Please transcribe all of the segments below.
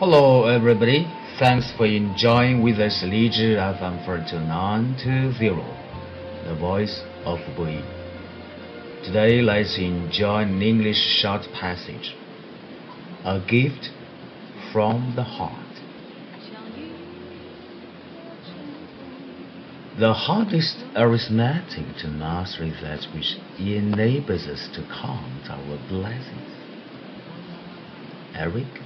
Hello, everybody. Thanks for enjoying with us Lizhi FM 42920, the voice of Buyi. Today, let's enjoy an English short passage. A gift from the heart. The hardest arithmetic to master is that which enables us to count our blessings. Eric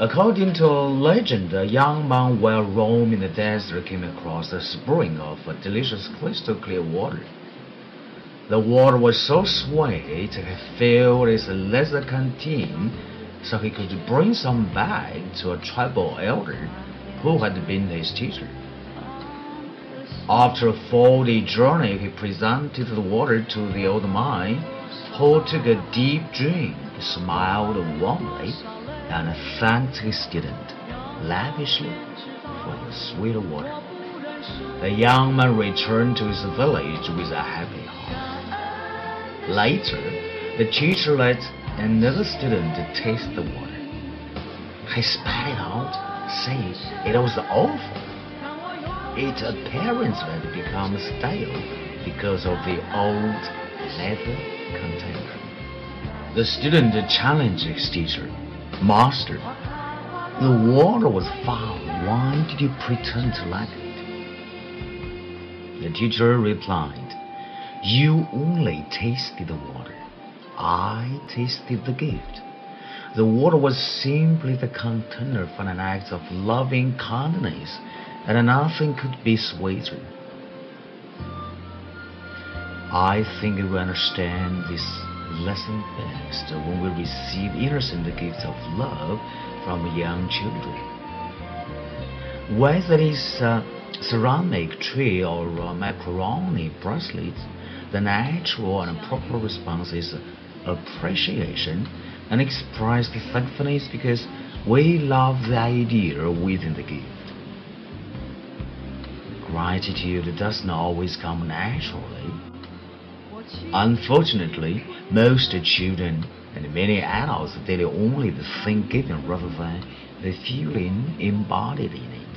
According to legend, a young man while roaming the desert came across a spring of delicious crystal clear water. The water was so sweet he filled his leather canteen so he could bring some back to a tribal elder who had been his teacher. After a four-day journey, he presented the water to the old man who took a deep drink, smiled warmly, and thanked his student lavishly for the sweet water. The young man returned to his village with a happy heart. Later, the teacher let another student taste the water. He spat it out, saying it was awful. Its appearance had become stale because of the old leather container. The student challenged his teacher. Master, the water was foul. Why did you pretend to like it? The teacher replied, You only tasted the water. I tasted the gift. The water was simply the container for an act of loving kindness, and nothing could be sweeter. I think we understand this lesson best when we receive innocent gifts of love from young children. Whether it's a ceramic tray or macaroni bracelet, the natural and proper response is appreciation and expressed thankfulness because we love the idea within the gift. Gratitude does not always come naturally. Unfortunately, most children and many adults deal only the thing given rather than the feeling embodied in it.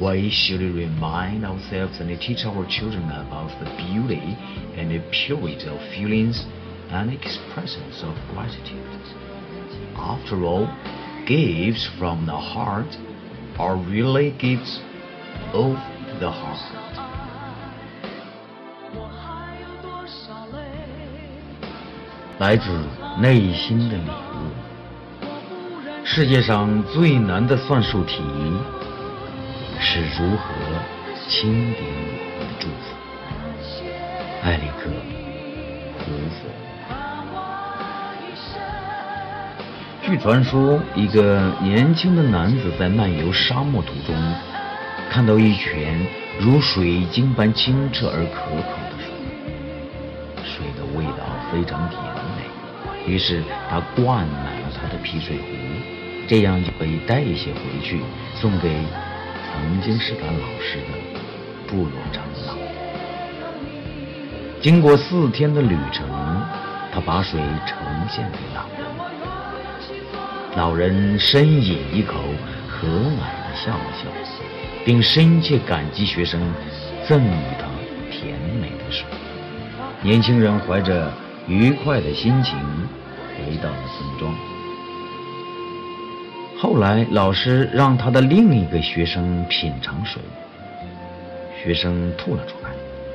We should we remind ourselves and teach our children about the beauty and the purity of feelings and expressions of gratitude. After all, gifts from the heart are really gifts of the heart. 来自内心的礼物。世界上最难的算术题是如何清点我的祝福。艾里克·胡佛。据传说，一个年轻的男子在漫游沙漠途中，看到一泉如水晶般清澈而可口的水，水的味道非常甜。于是他灌满了他的皮水壶，这样就可以带一些回去送给曾经是他老师的部落长老。经过四天的旅程，他把水呈现给老人。老人深饮一口，和蔼地笑了笑，并深切感激学生赠予他甜美的水。年轻人怀着。愉快的心情回到了村庄。后来，老师让他的另一个学生品尝水，学生吐了出来，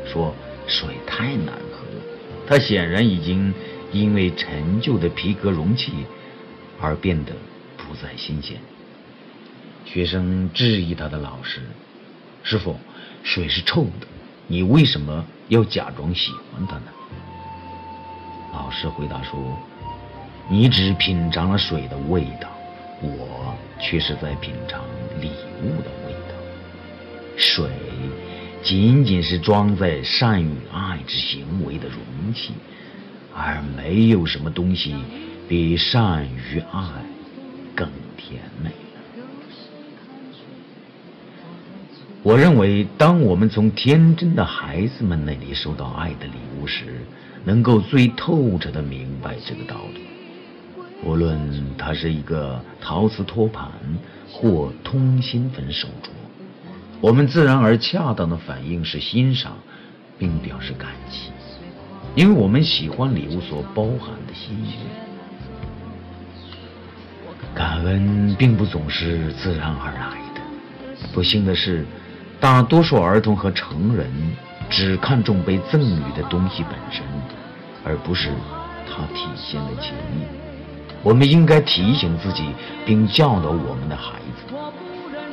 说水太难喝了。他显然已经因为陈旧的皮革容器而变得不再新鲜。学生质疑他的老师：“师傅，水是臭的，你为什么要假装喜欢它呢？”老师回答说：“你只品尝了水的味道，我却是在品尝礼物的味道。水仅仅是装载善与爱之行为的容器，而没有什么东西比善与爱更甜美我认为，当我们从天真的孩子们那里收到爱的礼物时，能够最透彻的明白这个道理。无论它是一个陶瓷托盘或通心粉手镯，我们自然而恰当的反应是欣赏，并表示感激，因为我们喜欢礼物所包含的心意。感恩并不总是自然而来的。不幸的是，大多数儿童和成人只看重被赠予的东西本身，而不是它体现的情谊。我们应该提醒自己，并教导我们的孩子，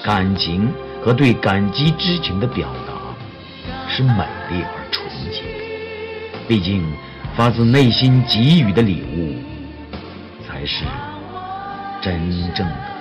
感情和对感激之情的表达是美丽而纯洁的。毕竟，发自内心给予的礼物，才是真正的。